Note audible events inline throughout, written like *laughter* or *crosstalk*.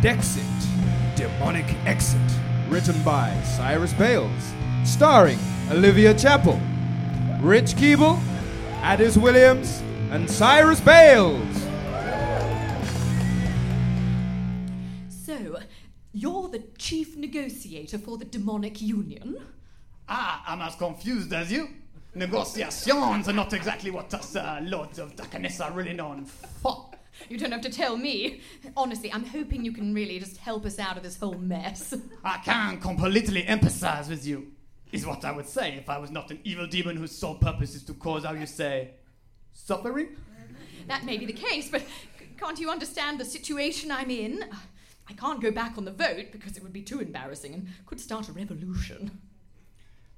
Dexit, Demonic Exit. Written by Cyrus Bales. Starring Olivia Chappell, Rich Keeble, Addis Williams, and Cyrus Bales. So, you're the chief negotiator for the demonic union? Ah, I'm as confused as you. Negotiations are not exactly what us uh, lords of darkness are really known for. You don't have to tell me. Honestly, I'm hoping you can really just help us out of this whole mess. I can completely empathize with you, is what I would say if I was not an evil demon whose sole purpose is to cause, how you say, suffering? That may be the case, but can't you understand the situation I'm in? I can't go back on the vote because it would be too embarrassing and could start a revolution.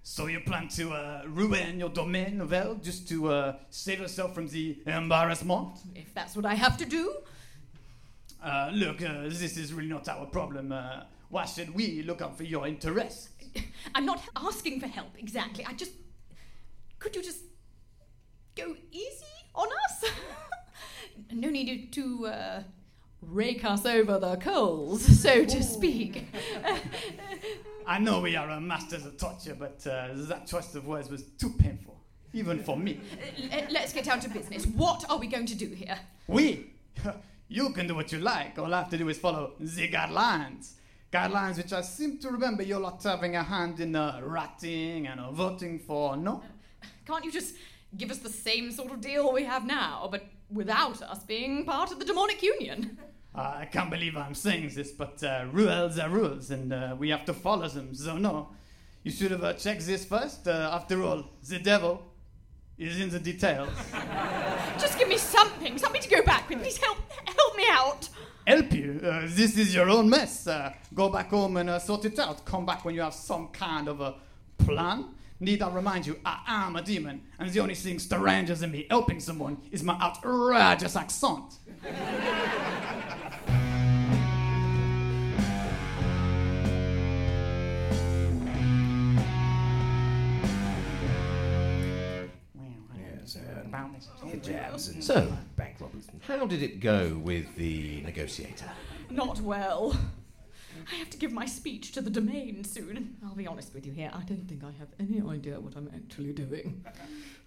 So you plan to uh, ruin your domain, Novel, just to uh, save yourself from the embarrassment? If that's what I have to do. Uh, look, uh, this is really not our problem. Uh, why should we look out for your interests? *laughs* I'm not asking for help exactly. I just. Could you just go easy on us? *laughs* no need to uh, rake us over the coals, so to speak. *laughs* I know we are uh, masters of torture, but uh, that choice of words was too painful, even for me. L- Let's get down to business. What are we going to do here? We? *laughs* you can do what you like. All I have to do is follow the guidelines. Guidelines which I seem to remember you're not having a hand in uh, writing and uh, voting for, no? Can't you just give us the same sort of deal we have now, but without us being part of the demonic union? Uh, I can't believe I'm saying this, but uh, rules are rules, and uh, we have to follow them. So no, you should have uh, checked this first. Uh, after all, the devil is in the details. *laughs* Just give me something, something to go back with. Please help, help me out. Help you? Uh, this is your own mess. Uh, go back home and uh, sort it out. Come back when you have some kind of a plan. Need I remind you, I am a demon, and the only thing strange in me helping someone is my outrageous accent. So, how did it go with the negotiator? Not well. I have to give my speech to the domain soon. I'll be honest with you here, I don't think I have any idea what I'm actually doing.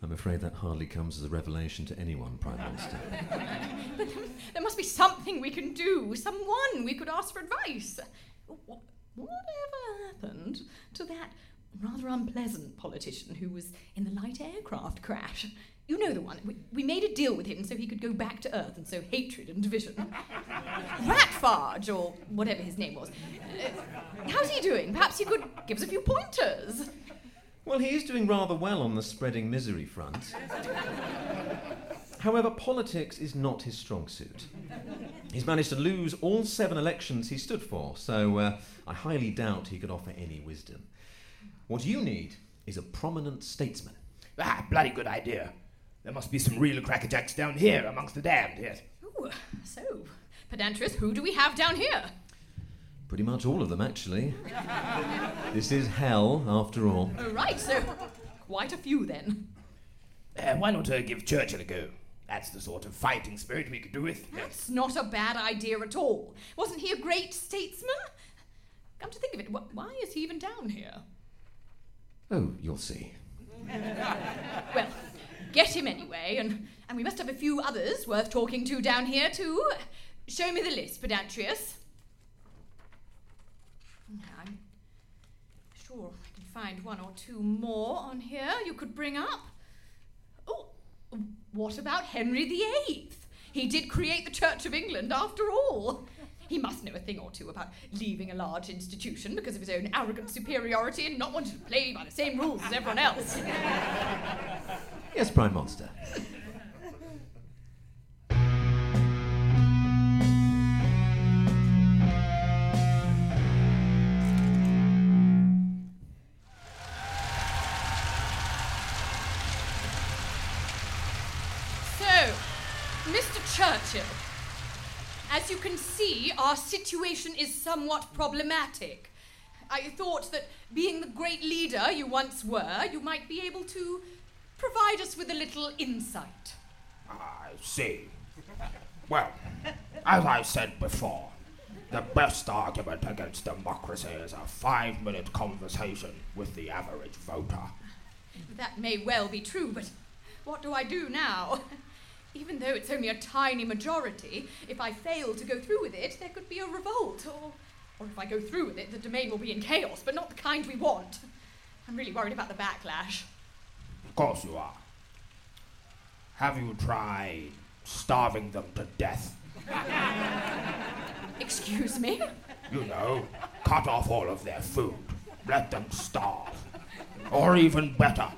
I'm afraid that hardly comes as a revelation to anyone, Prime Minister. *laughs* But there, there must be something we can do, someone we could ask for advice. Wh- Whatever happened to that rather unpleasant politician who was in the light aircraft crash? You know the one. We, we made a deal with him so he could go back to Earth and sow hatred and division. *laughs* Ratfarge, or whatever his name was. Uh, how's he doing? Perhaps you could give us a few pointers. Well, he is doing rather well on the spreading misery front. However, politics is not his strong suit. He's managed to lose all seven elections he stood for, so uh, I highly doubt he could offer any wisdom. What you need is a prominent statesman. Ah, bloody good idea. There must be some real crackerjacks down here amongst the damned, yes. Ooh, so, Pedantrius, who do we have down here? Pretty much all of them, actually. *laughs* this is hell, after all. Oh, right, so quite a few then. Uh, why not uh, give Churchill a go? That's the sort of fighting spirit we could do with. Yes. It's not a bad idea at all. Wasn't he a great statesman? Come to think of it, wh- why is he even down here? Oh, you'll see. Well, get him anyway, and, and we must have a few others worth talking to down here too. Show me the list, Pedantrius. I'm sure I can find one or two more on here you could bring up. Oh, what about Henry VIII? He did create the Church of England after all. He must know a thing or two about leaving a large institution because of his own arrogant superiority and not wanting to play by the same rules as everyone else. *laughs* Yes, Prime Monster. Churchill, as you can see, our situation is somewhat problematic. I thought that being the great leader you once were, you might be able to provide us with a little insight. I see. Well, as I said before, The best argument against democracy is a five minute conversation with the average voter. That may well be true, but what do I do now? Even though it's only a tiny majority, if I fail to go through with it, there could be a revolt. Or, or if I go through with it, the domain will be in chaos, but not the kind we want. I'm really worried about the backlash. Course you are. Have you tried starving them to death? *laughs* Excuse me? You know, cut off all of their food. Let them starve. Or even better,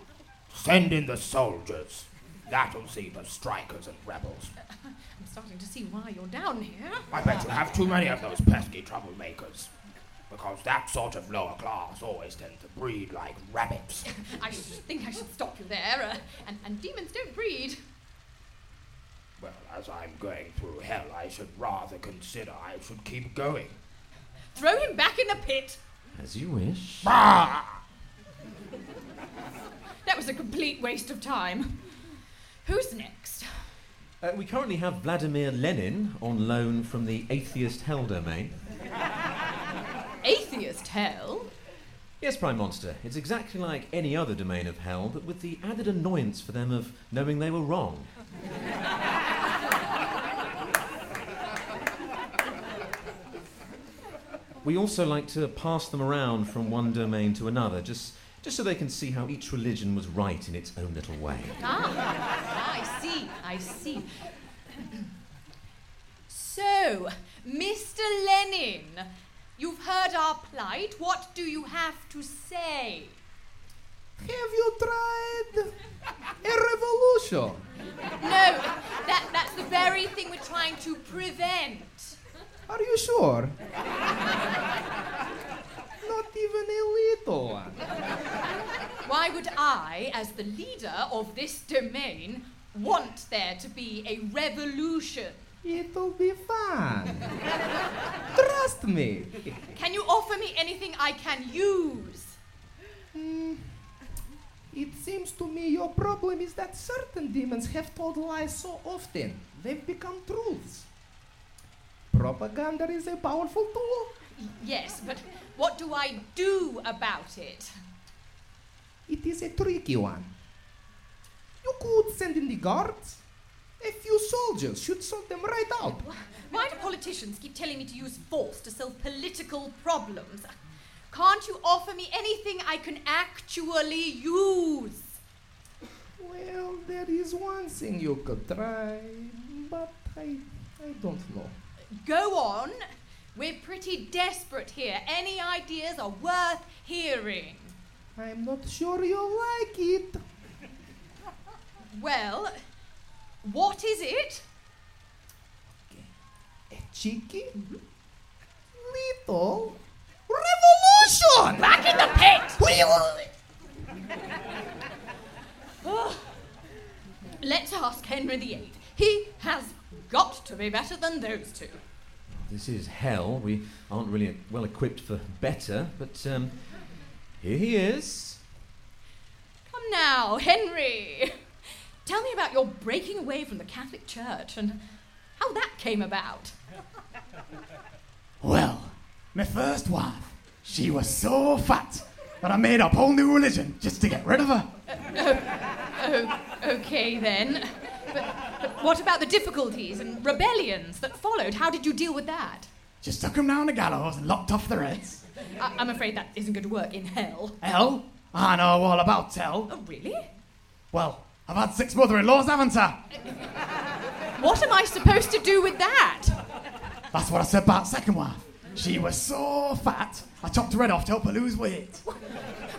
send in the soldiers. That'll see the strikers and rebels. *laughs* I'm starting to see why you're down here. I bet you have too many of those pesky troublemakers. Because that sort of lower class always tend to breed like rabbits. *laughs* I think I should stop you there. Uh, and, and demons don't breed. Well, as I'm going through hell, I should rather consider I should keep going. Throw him back in the pit. As you wish. Bah! That was a complete waste of time. Who's next? Uh, we currently have Vladimir Lenin on loan from the Atheist Hell domain. Hell? Yes, Prime Monster. It's exactly like any other domain of hell, but with the added annoyance for them of knowing they were wrong. we also like to pass them around from one domain to another, just, just so they can see how each religion was right in its own little way. Ah, I see, I see. so, Mr. Lenin, you've heard our plight. What do you have to say? Have you tried a revolution? No, that, that's the very thing we're trying to prevent. Are you sure? Not even a little one. Why would I, as the leader of this domain, want there to be a revolution? It'll be fun. Trust me. Can you offer me anything I can use? Hmm. It seems to me your problem is that certain demons have told lies so often, they've become truths. Propaganda is a powerful tool. Yes, but what do I do about it? It is a tricky one. You could send in the guards. A few soldiers should sort them right out. Why do politicians keep telling me to use force to solve political problems? Can't you offer me anything I can actually use? Well, there is one thing you could try, but I, I don't know. Go on. We're pretty desperate here. Any ideas are worth hearing. I'm not sure you'll like it. Well, what is it? A cheeky little revolution. Back in the pit! Let's ask Henry VIII. He has got to be better than those two. This is hell. We aren't really well equipped for better, but um, here he is. Come now, Henry. Tell me about your breaking away from the Catholic Church and how that came about. *laughs* Well, my first wife, she was so fat that I made up a whole new religion just to get rid of her. Oh, okay then. But, but what about the difficulties and rebellions that followed? How did you deal with that? Just took them down the gallows and lopped off their heads. I- I'm afraid that isn't going to work in hell. Hell, I know all about hell. Oh, really? Well, I've had six mother-in-laws, haven't I? What am I supposed to do with that? That's what I said about second wife. She was so fat, I chopped her head off to help her lose weight.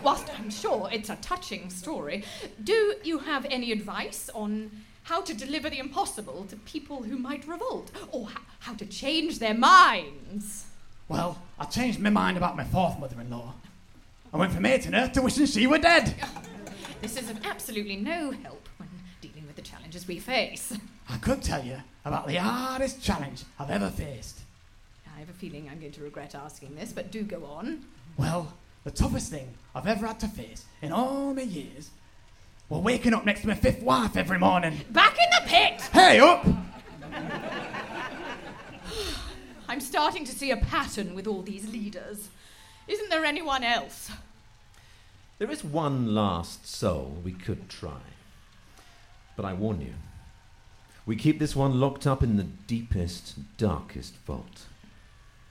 Whilst I'm sure it's a touching story, do you have any advice on how to deliver the impossible to people who might revolt? Or h- how to change their minds? Well, I changed my mind about my fourth mother-in-law. I went from hating her to wishing she were dead. This is of absolutely no help when dealing with the challenges we face. I could tell you about the hardest challenge I've ever faced. I have a feeling I'm going to regret asking this, but do go on. Well, the toughest thing I've ever had to face in all my years was waking up next to my fifth wife every morning. Back in the pit! Hey, up! *sighs* I'm starting to see a pattern with all these leaders. Isn't there anyone else? There is one last soul we could try. But I warn you, we keep this one locked up in the deepest, darkest vault.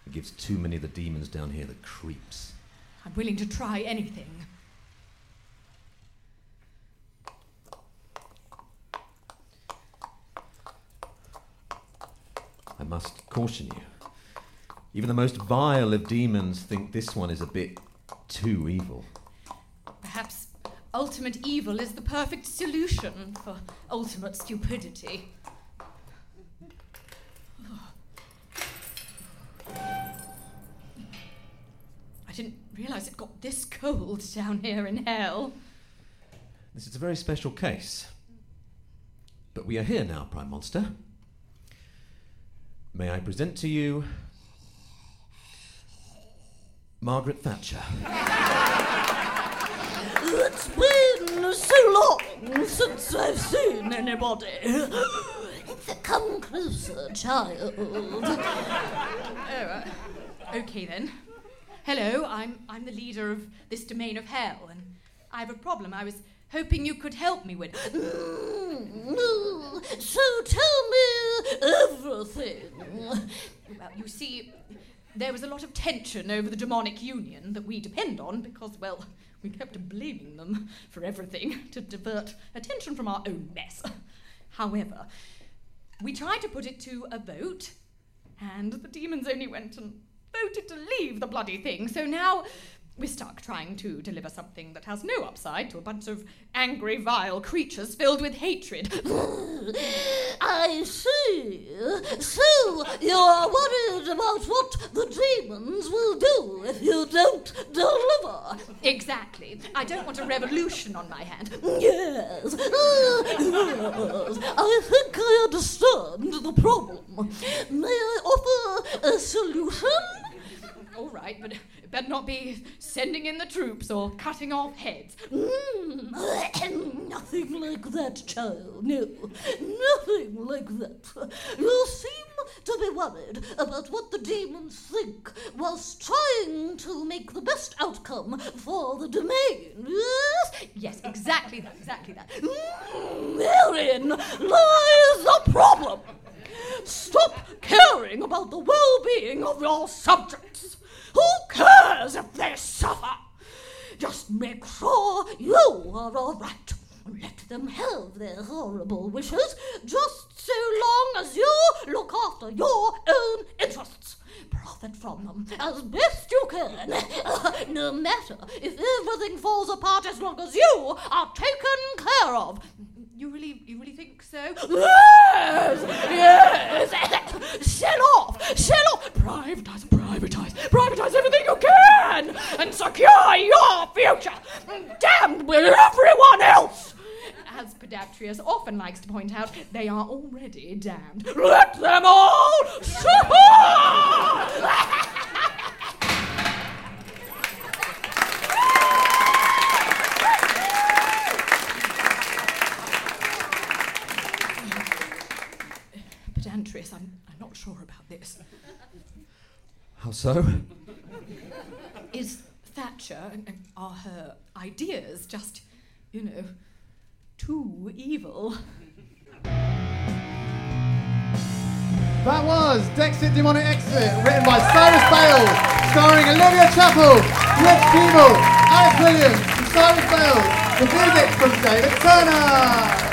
It gives too many of the demons down here the creeps. I'm willing to try anything. I must caution you. Even the most vile of demons think this one is a bit too evil. Ultimate evil is the perfect solution for ultimate stupidity. I didn't realize it got this cold down here in hell. This is a very special case. But we are here now, Prime Monster. May I present to you Margaret Thatcher. It's been so long since I've seen anybody. It's a come closer, child. Oh, uh, okay then. Hello, I'm I'm the leader of this domain of hell, and I have a problem. I was hoping you could help me with. Mm, So tell me everything. Well, you see, there was a lot of tension over the demonic union that we depend on because, well, we kept blaming them for everything to divert attention from our own mess. However, we tried to put it to a vote, and the demons only went and voted to leave the bloody thing. So now we're stuck trying to deliver something that has no upside to a bunch of angry, vile creatures filled with hatred. *laughs* I see. So you're worried about what the demons will do if you don't deliver. Exactly. I don't want a revolution on my hand. Yes. Uh, yes. I think I understand the problem. May I offer a solution? All right, but better not be sending in the troops or cutting off heads. Mm, *coughs* nothing like that, child. No, nothing like that. You seem to be worried about what the demons think, whilst trying to make the best outcome for the domain. Yes? Yes, exactly that, exactly that. Mm, therein lies the problem. Stop caring about the well-being of your subjects. Who cares if they suffer? Just make sure you are all right. Let them have their horrible wishes, just so long as you look after your own interests. Profit from them as best you can, *laughs* no matter if everything falls apart as long as you are taken care of. You really, you really think so? Yes! Yes! Sell off! Sell off! Privatize, privatize, privatize everything you can! And secure your future! Damned with everyone else! As Pedantrius often likes to point out, they are already damned. Let them all suffer! *laughs* Pedantrius, I'm, I'm not sure about this. How so? Is Thatcher, and are her ideas just, you know, too evil? That was Dexit Demonic Exit, written by Cyrus Bale, starring Olivia Chappell, Rich Keeble, Alex Williams, and Cyrus Bale. The music from David Turner.